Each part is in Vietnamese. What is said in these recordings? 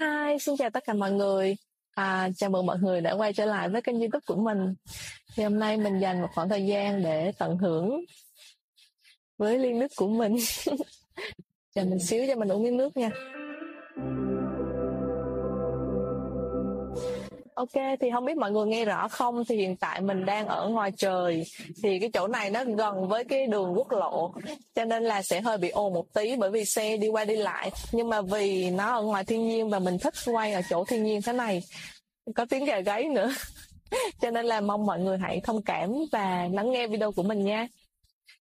Hi, xin chào tất cả mọi người. À, chào mừng mọi người đã quay trở lại với kênh YouTube của mình. Thì hôm nay mình dành một khoảng thời gian để tận hưởng với ly nước của mình. chờ mình xíu cho mình uống miếng nước nha. Ok, thì không biết mọi người nghe rõ không? Thì hiện tại mình đang ở ngoài trời. Thì cái chỗ này nó gần với cái đường quốc lộ, cho nên là sẽ hơi bị ồn một tí bởi vì xe đi qua đi lại. Nhưng mà vì nó ở ngoài thiên nhiên và mình thích quay ở chỗ thiên nhiên thế này, có tiếng gà gáy nữa. Cho nên là mong mọi người hãy thông cảm và lắng nghe video của mình nha.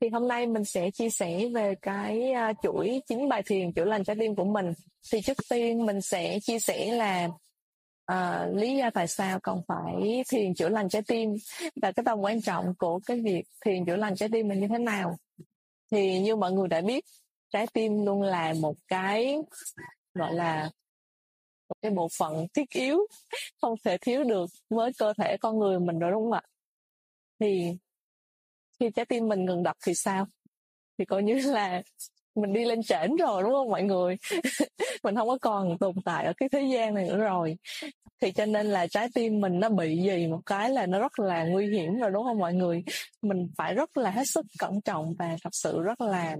Thì hôm nay mình sẽ chia sẻ về cái à, chuỗi chín bài thiền chữa lành trái tim của mình. Thì trước tiên mình sẽ chia sẻ là à, lý do tại sao còn phải thiền chữa lành trái tim và cái tầm quan trọng của cái việc thiền chữa lành trái tim mình như thế nào? Thì như mọi người đã biết trái tim luôn là một cái gọi là một cái bộ phận thiết yếu không thể thiếu được với cơ thể con người mình rồi đúng không ạ? Thì khi trái tim mình ngừng đập thì sao? Thì coi như là mình đi lên trển rồi, đúng không mọi người? Mình không có còn tồn tại ở cái thế gian này nữa rồi. Thì cho nên là trái tim mình nó bị gì một cái là nó rất là nguy hiểm rồi, đúng không mọi người? Mình phải rất là hết sức cẩn trọng và thật sự rất là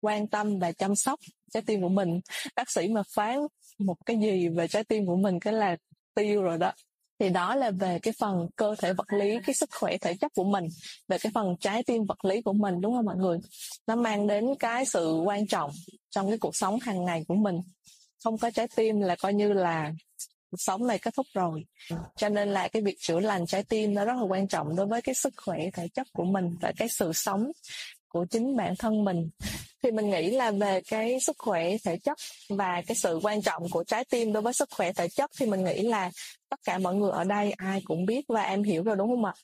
quan tâm và chăm sóc trái tim của mình. Bác sĩ mà phán một cái gì về trái tim của mình cái là tiêu rồi đó thì đó là về cái phần cơ thể vật lý, cái sức khỏe thể chất của mình, về cái phần trái tim vật lý của mình, đúng không mọi người? Nó mang đến cái sự quan trọng trong cái cuộc sống hàng ngày của mình. Không có trái tim là coi như là cuộc sống này kết thúc rồi. Cho nên là cái việc chữa lành trái tim nó rất là quan trọng đối với cái sức khỏe thể chất của mình và cái sự sống của chính bản thân mình. Thì mình nghĩ là về cái sức khỏe thể chất và cái sự quan trọng của trái tim đối với sức khỏe thể chất thì mình nghĩ là tất cả mọi người ở đây ai cũng biết và em hiểu rồi, đúng không ạ?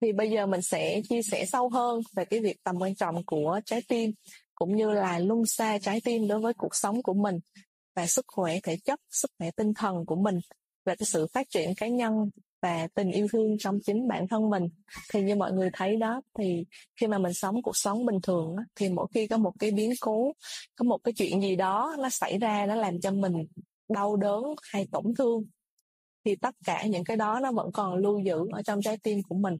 Thì bây giờ mình sẽ chia sẻ sâu hơn về cái việc tầm quan trọng của trái tim cũng như là luân xa trái tim đối với cuộc sống của mình và sức khỏe thể chất, sức khỏe tinh thần của mình về cái sự phát triển cá nhân và tình yêu thương trong chính bản thân mình. Thì như mọi người thấy đó, thì khi mà mình sống cuộc sống bình thường thì mỗi khi có một cái biến cố, có một cái chuyện gì đó nó xảy ra, nó làm cho mình đau đớn hay tổn thương, thì tất cả những cái đó nó vẫn còn lưu giữ ở trong trái tim của mình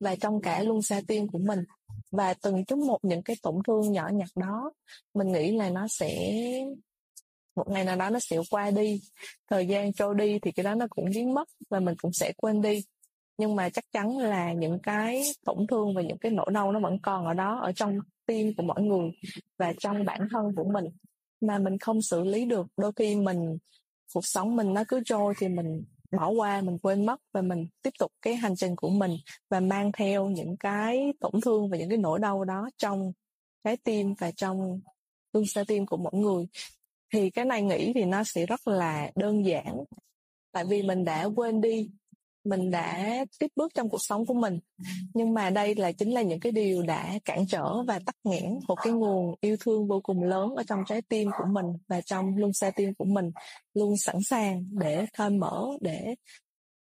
và trong cả luân xa tim của mình. Và từng chút một những cái tổn thương nhỏ nhặt đó, mình nghĩ là nó sẽ một ngày nào đó nó sẽ qua đi. Thời gian trôi đi thì cái đó nó cũng biến mất và mình cũng sẽ quên đi. Nhưng mà chắc chắn là những cái tổn thương và những cái nỗi đau nó vẫn còn ở đó, ở trong tim của mọi người và trong bản thân của mình. Mà mình không xử lý được. Đôi khi mình, cuộc sống mình nó cứ trôi thì mình bỏ qua, mình quên mất và mình tiếp tục cái hành trình của mình và mang theo những cái tổn thương và những cái nỗi đau đó trong trái tim và trong tương xa tim của mỗi người thì cái này nghĩ thì nó sẽ rất là đơn giản. Tại vì mình đã quên đi, mình đã tiếp bước trong cuộc sống của mình. Nhưng mà đây là chính là những cái điều đã cản trở và tắc nghẽn một cái nguồn yêu thương vô cùng lớn ở trong trái tim của mình và trong luân xa tim của mình luôn sẵn sàng để khơi mở, để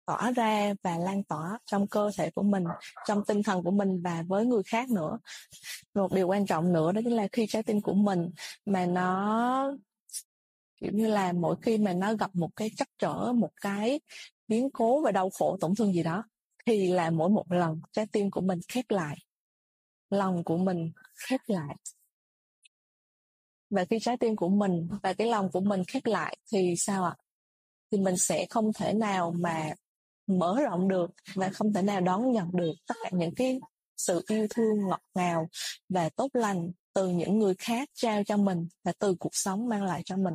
tỏa ra và lan tỏa trong cơ thể của mình, trong tinh thần của mình và với người khác nữa. Một điều quan trọng nữa đó chính là khi trái tim của mình mà nó kiểu như là, mỗi khi mà nó gặp một cái trắc trở, một cái biến cố và đau khổ, tổn thương gì đó, thì là mỗi một lần trái tim của mình khép lại. Lòng của mình khép lại. Và khi trái tim của mình và cái lòng của mình khép lại thì sao ạ? Thì mình sẽ không thể nào mà mở rộng được và không thể nào đón nhận được tất cả những cái sự yêu thương ngọt ngào và tốt lành từ những người khác trao cho mình và từ cuộc sống mang lại cho mình.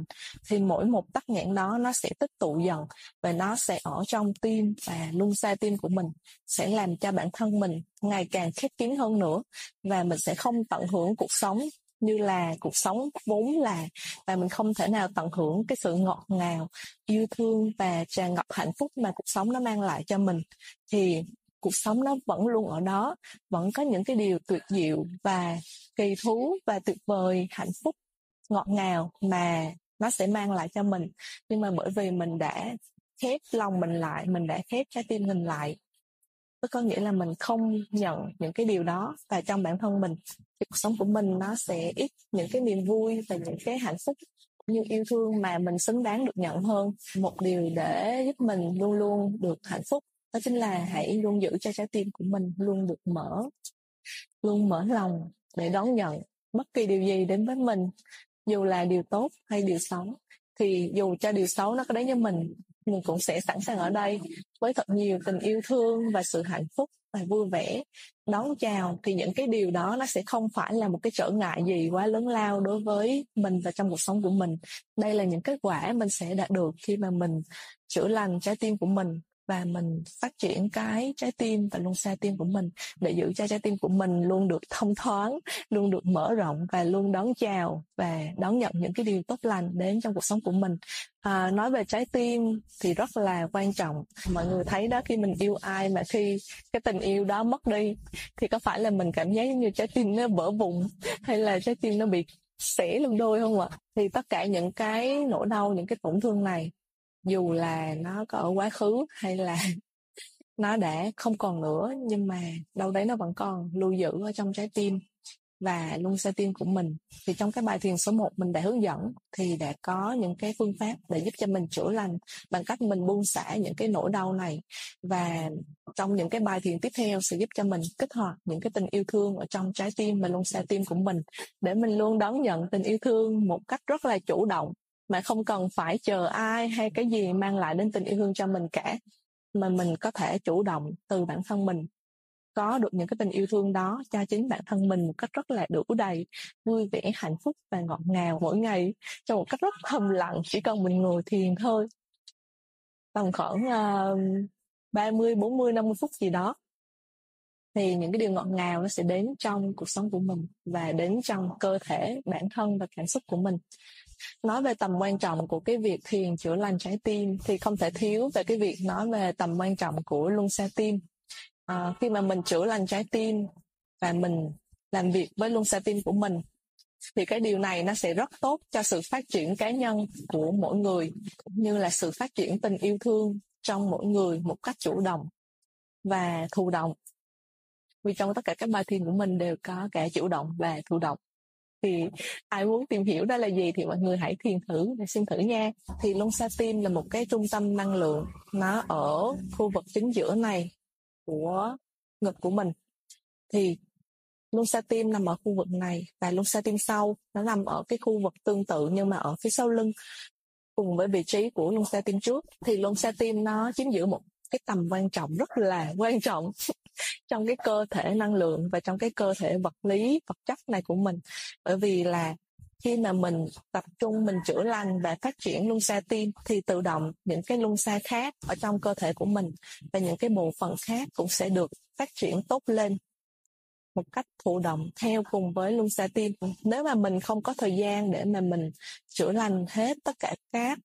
Thì mỗi một tắc nghẽn đó nó sẽ tích tụ dần và nó sẽ ở trong tim và luôn xa tim của mình, sẽ làm cho bản thân mình ngày càng khép kín hơn nữa và mình sẽ không tận hưởng cuộc sống như là cuộc sống vốn là. Và mình không thể nào tận hưởng cái sự ngọt ngào, yêu thương và tràn ngập hạnh phúc mà cuộc sống nó mang lại cho mình. Thì cuộc sống nó vẫn luôn ở đó, vẫn có những cái điều tuyệt diệu và kỳ thú và tuyệt vời, hạnh phúc, ngọt ngào mà nó sẽ mang lại cho mình. Nhưng mà bởi vì mình đã khép lòng mình lại, mình đã khép trái tim mình lại tức có nghĩa là mình không nhận những cái điều đó. Và trong bản thân mình thì cuộc sống của mình nó sẽ ít những cái niềm vui và những cái hạnh phúc như yêu thương mà mình xứng đáng được nhận hơn. Một điều để giúp mình luôn luôn được hạnh phúc đó chính là hãy luôn giữ cho trái tim của mình luôn được mở, luôn mở lòng để đón nhận bất kỳ điều gì đến với mình, dù là điều tốt hay điều xấu. Thì dù cho điều xấu nó có đến với mình mình cũng sẽ sẵn sàng ở đây với thật nhiều tình yêu thương và sự hạnh phúc và vui vẻ, đón chào. Thì những cái điều đó nó sẽ không phải là một cái trở ngại gì quá lớn lao đối với mình và trong cuộc sống của mình. Đây là những kết quả mình sẽ đạt được khi mà mình chữa lành trái tim của mình và mình phát triển cái trái tim và luôn xa tim của mình để giữ cho trái tim của mình luôn được thông thoáng luôn được mở rộng và luôn đón chào và đón nhận những cái điều tốt lành đến trong cuộc sống của mình. À, nói về trái tim thì rất là quan trọng. Mọi người thấy đó khi mình yêu ai mà khi cái tình yêu đó mất đi thì có phải là mình cảm giác như trái tim nó vỡ vụn hay là trái tim nó bị xẻ lần đôi không ạ? Thì tất cả những cái nỗi đau những cái tổn thương này dù là nó có ở quá khứ hay là nó đã không còn nữa, nhưng mà đâu đấy nó vẫn còn lưu giữ ở trong trái tim và luôn xa tim của mình. Thì trong cái bài thiền số 1 mình đã hướng dẫn thì đã có những cái phương pháp để giúp cho mình chữa lành bằng cách mình buông xả những cái nỗi đau này. Và trong những cái bài thiền tiếp theo sẽ giúp cho mình kích hoạt những cái tình yêu thương ở trong trái tim và luôn xa tim của mình để mình luôn đón nhận tình yêu thương một cách rất là chủ động mà không cần phải chờ ai hay cái gì mang lại đến tình yêu thương cho mình cả, mà mình có thể chủ động từ bản thân mình có được những cái tình yêu thương đó cho chính bản thân mình một cách rất là đủ đầy, vui vẻ, hạnh phúc và ngọt ngào mỗi ngày, trong một cách rất thầm lặng, chỉ cần mình ngồi thiền thôi. Tầm khoảng ờ, ba mươi, bốn mươi, năm mươi phút gì đó thì những cái điều ngọt ngào nó sẽ đến trong cuộc sống của mình và đến trong cơ thể bản thân và cảm xúc của mình. Nói về tầm quan trọng của cái việc thiền chữa lành trái tim thì không thể thiếu về cái việc nói về tầm quan trọng của luân xa tim. À, khi mà mình chữa lành trái tim và mình làm việc với luân xa tim của mình thì cái điều này nó sẽ rất tốt cho sự phát triển cá nhân của mỗi người cũng như là sự phát triển tình yêu thương trong mỗi người một cách chủ động và thụ động vì trong tất cả các bài thiền của mình đều có cả chủ động và thụ động. Thì ai muốn tìm hiểu đó là gì thì mọi người hãy thiền thử để xem thử nha. Thì Longsa Tim là một cái trung tâm năng lượng nó ở khu vực chính giữa này của ngực của mình. Thì Longsa Tim nằm ở khu vực này và Longsa Tim sau nó nằm ở cái khu vực tương tự nhưng mà ở phía sau lưng cùng với vị trí của Longsa Tim trước. Thì Longsa Tim nó chiếm giữ một cái tầm quan trọng rất là quan trọng trong cái cơ thể năng lượng và trong cái cơ thể vật lý, vật chất này của mình. Bởi vì là khi mà mình tập trung, mình chữa lành và phát triển luân xa tim thì tự động những cái luân xa khác ở trong cơ thể của mình và những cái bộ phận khác cũng sẽ được phát triển tốt lên một cách thụ động theo cùng với luân xa tim. Nếu mà mình không có thời gian để mà mình chữa lành hết tất cả các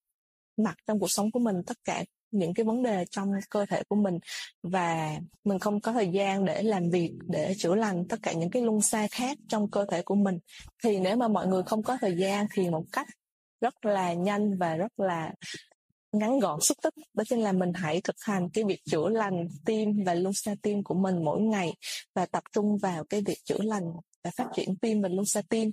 mặt trong cuộc sống của mình, tất cả những cái vấn đề trong cơ thể của mình và mình không có thời gian để làm việc, để chữa lành tất cả những cái lung xa khác trong cơ thể của mình. Thì nếu mà mọi người không có thời gian thì một cách rất là nhanh và rất là ngắn gọn, xúc tích, đó chính là mình hãy thực hành cái việc chữa lành tim và lung xa tim của mình mỗi ngày và tập trung vào cái việc chữa lành và phát triển tim và lung xa tim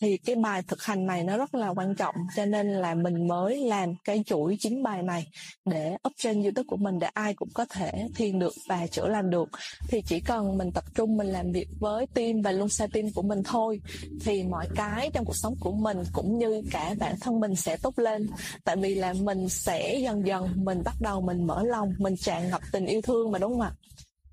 thì cái bài thực hành này nó rất là quan trọng, cho nên là mình mới làm cái chuỗi chín bài này để up trên youtube của mình để ai cũng có thể thiền được và chữa lành được. Thì chỉ cần mình tập trung, mình làm việc với tim và luôn xa tim của mình thôi, thì mọi cái trong cuộc sống của mình cũng như cả bản thân mình sẽ tốt lên. Tại vì là mình sẽ dần dần mình bắt đầu mình mở lòng, mình tràn ngập tình yêu thương mà, đúng không ạ?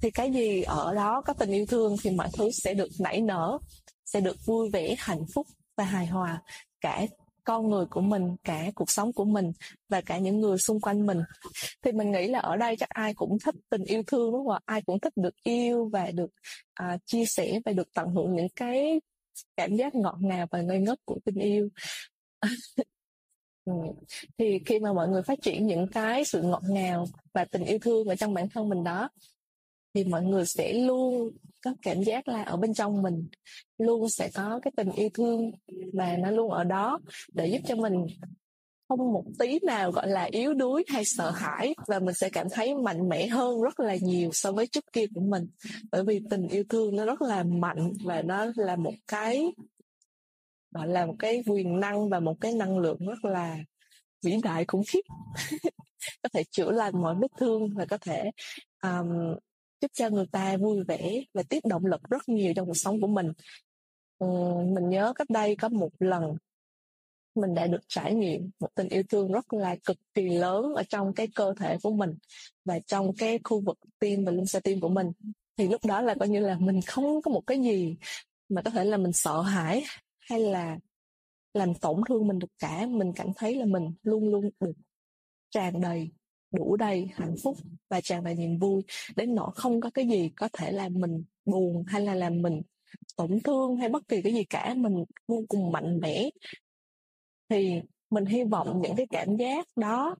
Thì cái gì ở đó có tình yêu thương thì mọi thứ sẽ được nảy nở sẽ được vui vẻ hạnh phúc và hài hòa cả con người của mình cả cuộc sống của mình và cả những người xung quanh mình. Thì mình nghĩ là ở đây chắc ai cũng thích tình yêu thương đúng không ạ? Ai cũng thích được yêu và được à, chia sẻ và được tận hưởng những cái cảm giác ngọt ngào và ngây ngất của tình yêu. Ừ. thì khi mà mọi người phát triển những cái sự ngọt ngào và tình yêu thương ở trong bản thân mình đó thì mọi người sẽ luôn có cảm giác là ở bên trong mình luôn sẽ có cái tình yêu thương và nó luôn ở đó để giúp cho mình không một tí nào gọi là yếu đuối hay sợ hãi và mình sẽ cảm thấy mạnh mẽ hơn rất là nhiều so với trước kia của mình. Bởi vì tình yêu thương nó rất là mạnh và nó là một cái gọi là một cái quyền năng và một cái năng lượng rất là vĩ đại khủng khiếp. Có thể chữa lành mọi vết thương và có thể um, giúp cho người ta vui vẻ và tiếp động lực rất nhiều trong cuộc sống của mình. Ừ, mình nhớ cách đây có một lần mình đã được trải nghiệm một tình yêu thương rất là cực kỳ lớn ở trong cái cơ thể của mình và trong cái khu vực tim và lưng xa tim của mình. Thì lúc đó là coi như là mình không có một cái gì mà có thể là mình sợ hãi hay là làm tổn thương mình được cả. Mình cảm thấy là mình luôn luôn được tràn đầy đủ đầy hạnh phúc và tràn đầy niềm vui đến nỗi không có cái gì có thể làm mình buồn hay là làm mình tổn thương hay bất kỳ cái gì cả. Mình vô cùng mạnh mẽ. Thì mình hy vọng những cái cảm giác đó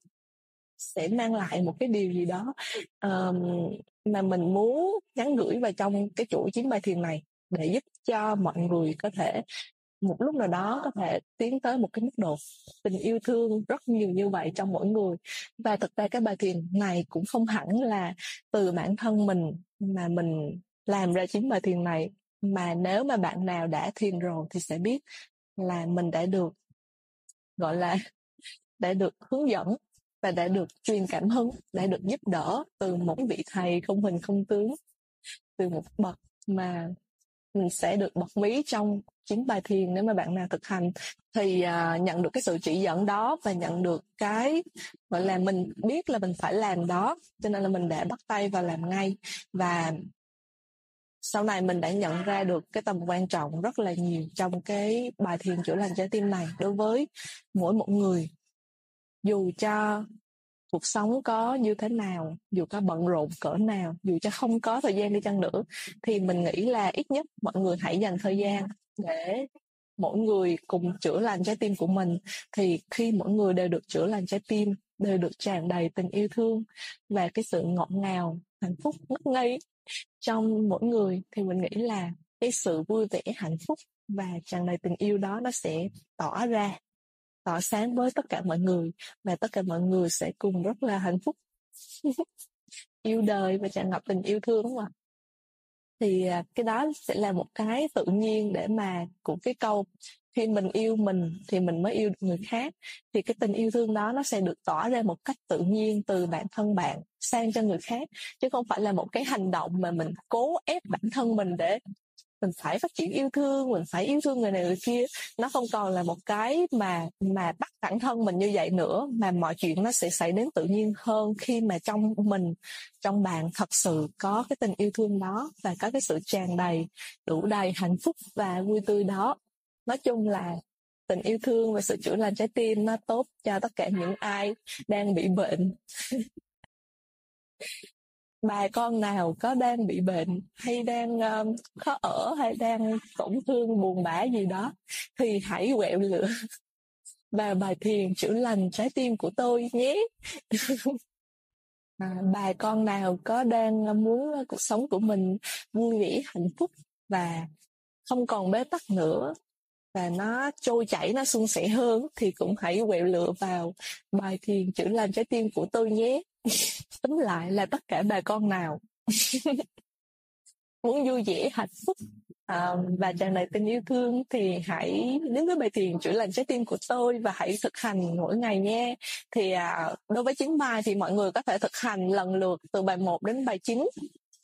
sẽ mang lại một cái điều gì đó um, mà mình muốn nhắn gửi vào trong cái chuỗi chín bài thiền này để giúp cho mọi người có thể một lúc nào đó có thể tiến tới một cái mức độ tình yêu thương rất nhiều như vậy trong mỗi người. Và thực ra cái bài thiền này cũng không hẳn là từ bản thân mình mà mình làm ra chính bài thiền này, mà nếu mà bạn nào đã thiền rồi thì sẽ biết là mình đã được, gọi là, đã được hướng dẫn và đã được truyền cảm hứng, đã được giúp đỡ từ một vị thầy không hình không tướng, từ một bậc mà sẽ được bật mí trong chính bài thiền nếu mà bạn nào thực hành. Thì uh, nhận được cái sự chỉ dẫn đó và nhận được cái gọi là mình biết là mình phải làm đó cho nên là mình đã bắt tay và làm ngay. Và sau này mình đã nhận ra được cái tầm quan trọng rất là nhiều trong cái bài thiền chữa lành trái tim này đối với mỗi một người. Dù cho cuộc sống có như thế nào, dù có bận rộn cỡ nào, dù cho không có thời gian đi chăng nữa, thì mình nghĩ là ít nhất mọi người hãy dành thời gian để mỗi người cùng chữa lành trái tim của mình. Thì khi mỗi người đều được chữa lành trái tim, đều được tràn đầy tình yêu thương và cái sự ngọt ngào, hạnh phúc, ngất ngây trong mỗi người, thì mình nghĩ là cái sự vui vẻ, hạnh phúc và tràn đầy tình yêu đó nó sẽ tỏ ra tỏ sáng với tất cả mọi người và tất cả mọi người sẽ cùng rất là hạnh phúc, yêu đời và tràn ngập tình yêu thương, đúng không ạ? Thì à, cái đó sẽ là một cái tự nhiên để mà của cái câu khi mình yêu mình thì mình mới yêu được người khác thì cái tình yêu thương đó nó sẽ được tỏ ra một cách tự nhiên từ bản thân bạn sang cho người khác, chứ không phải là một cái hành động mà mình cố ép bản thân mình để mình phải phát triển yêu thương, mình phải yêu thương người này người kia. Nó không còn là một cái mà mà bắt bản thân mình như vậy nữa, mà mọi chuyện nó sẽ xảy đến tự nhiên hơn khi mà trong mình, trong bạn thật sự có cái tình yêu thương đó và có cái sự tràn đầy đủ đầy hạnh phúc và vui tươi đó. Nói chung là tình yêu thương và sự chữa lành trái tim nó tốt cho tất cả những ai đang bị bệnh. bà con nào có đang bị bệnh hay đang ờ, um, khó ở hay đang tổn thương buồn bã gì đó thì hãy quẹo lửa. Và bài thiền chữa lành trái tim của tôi nhé. À, bà con nào có đang muốn cuộc sống của mình vui vẻ hạnh phúc và không còn bế tắc nữa và nó trôi chảy nó suôn sẻ hơn thì cũng hãy quẹo lựa vào bài thiền chữa lành trái tim của tôi nhé. Tính lại là tất cả bà con nào muốn vui vẻ hạnh phúc à, và tràn đầy tình yêu thương thì hãy đến với bài thiền chữa lành trái tim của tôi và hãy thực hành mỗi ngày nha thì à, đối với chín bài thì mọi người có thể thực hành lần lượt từ bài 1 đến bài 9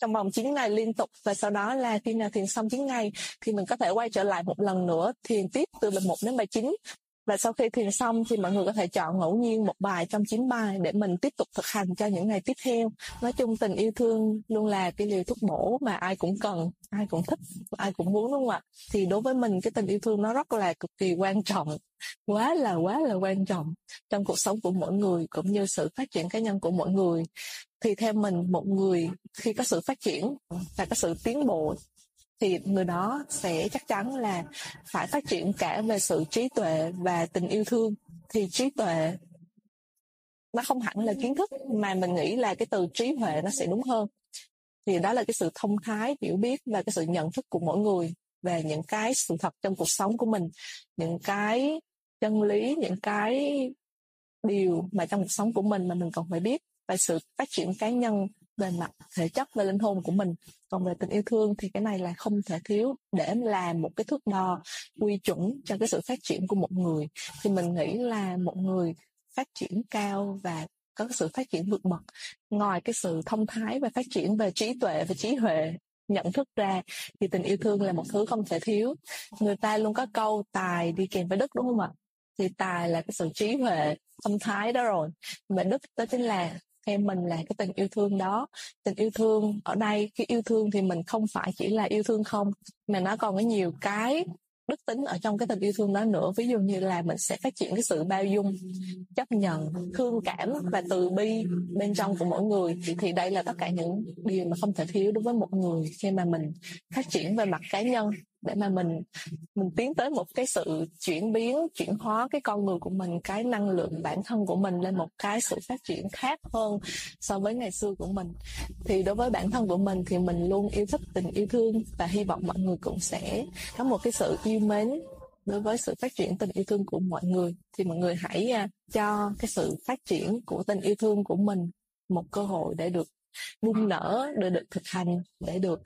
trong vòng 9 ngày liên tục và sau đó là khi nào thiền xong 9 ngày thì mình có thể quay trở lại một lần nữa thiền tiếp từ bài 1 đến bài 9 và sau khi thiền xong thì mọi người có thể chọn ngẫu nhiên một bài trong chín bài để mình tiếp tục thực hành cho những ngày tiếp theo. Nói chung tình yêu thương luôn là cái liều thuốc bổ mà ai cũng cần, ai cũng thích, ai cũng muốn, đúng không ạ? Thì đối với mình, cái tình yêu thương nó rất là cực kỳ quan trọng, quá là quá là quan trọng trong cuộc sống của mỗi người cũng như sự phát triển cá nhân của mỗi người. Thì theo mình, một người khi có sự phát triển và có sự tiến bộ thì người đó sẽ chắc chắn là phải phát triển cả về sự trí tuệ và tình yêu thương. Thì trí tuệ nó không hẳn là kiến thức, mà mình nghĩ là cái từ trí huệ nó sẽ đúng hơn. Thì đó là cái sự thông thái, hiểu biết và cái sự nhận thức của mỗi người về những cái sự thật trong cuộc sống của mình, những cái chân lý, những cái điều mà trong cuộc sống của mình mà mình cần phải biết. Và sự phát triển cá nhân về mặt thể chất và linh hồn của mình. Còn về tình yêu thương thì cái này là không thể thiếu để làm một cái thước đo quy chuẩn cho cái sự phát triển của một người. Thì mình nghĩ là một người phát triển cao và có cái sự phát triển vượt bậc, ngoài cái sự thông thái và phát triển về trí tuệ và trí huệ nhận thức ra, thì tình yêu thương là một thứ không thể thiếu. Người ta luôn có câu, tài đi kèm với đức đúng không ạ? Thì tài là cái sự trí huệ, thông thái đó rồi. Mà đức đó chính là theo mình là cái tình yêu thương đó. Tình yêu thương ở đây, cái yêu thương thì mình không phải chỉ là yêu thương không, mà nó còn có nhiều cái đức tính ở trong cái tình yêu thương đó nữa. Ví dụ như là mình sẽ phát triển cái sự bao dung, chấp nhận, thương cảm và từ bi bên trong của mỗi người. Thì đây là tất cả những điều mà không thể thiếu đối với một người khi mà mình phát triển về mặt cá nhân để mà mình mình tiến tới một cái sự chuyển biến, chuyển hóa cái con người của mình, cái năng lượng bản thân của mình lên một cái sự phát triển khác hơn so với ngày xưa của mình. Thì đối với bản thân của mình thì mình luôn yêu thích tình yêu thương và hy vọng mọi người cũng sẽ có một cái sự yêu mến đối với sự phát triển tình yêu thương của mọi người. Thì mọi người hãy à, cho cái sự phát triển của tình yêu thương của mình một cơ hội để được bung nở, để được thực hành, để được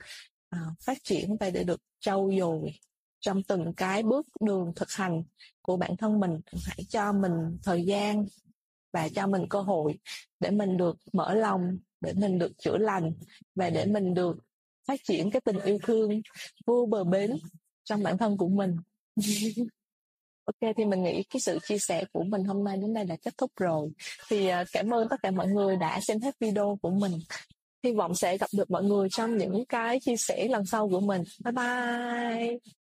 À, phát triển và để được trau dồi trong từng cái bước đường thực hành của bản thân mình. Hãy cho mình thời gian và cho mình cơ hội để mình được mở lòng, để mình được chữa lành và để mình được phát triển cái tình yêu thương vô bờ bến trong bản thân của mình. Ok, thì mình nghĩ cái sự chia sẻ của mình hôm nay đến đây là kết thúc rồi. Thì à, cảm ơn tất cả mọi người đã xem hết video của mình hy vọng sẽ gặp được mọi người trong những cái chia sẻ lần sau của mình. Bye bye.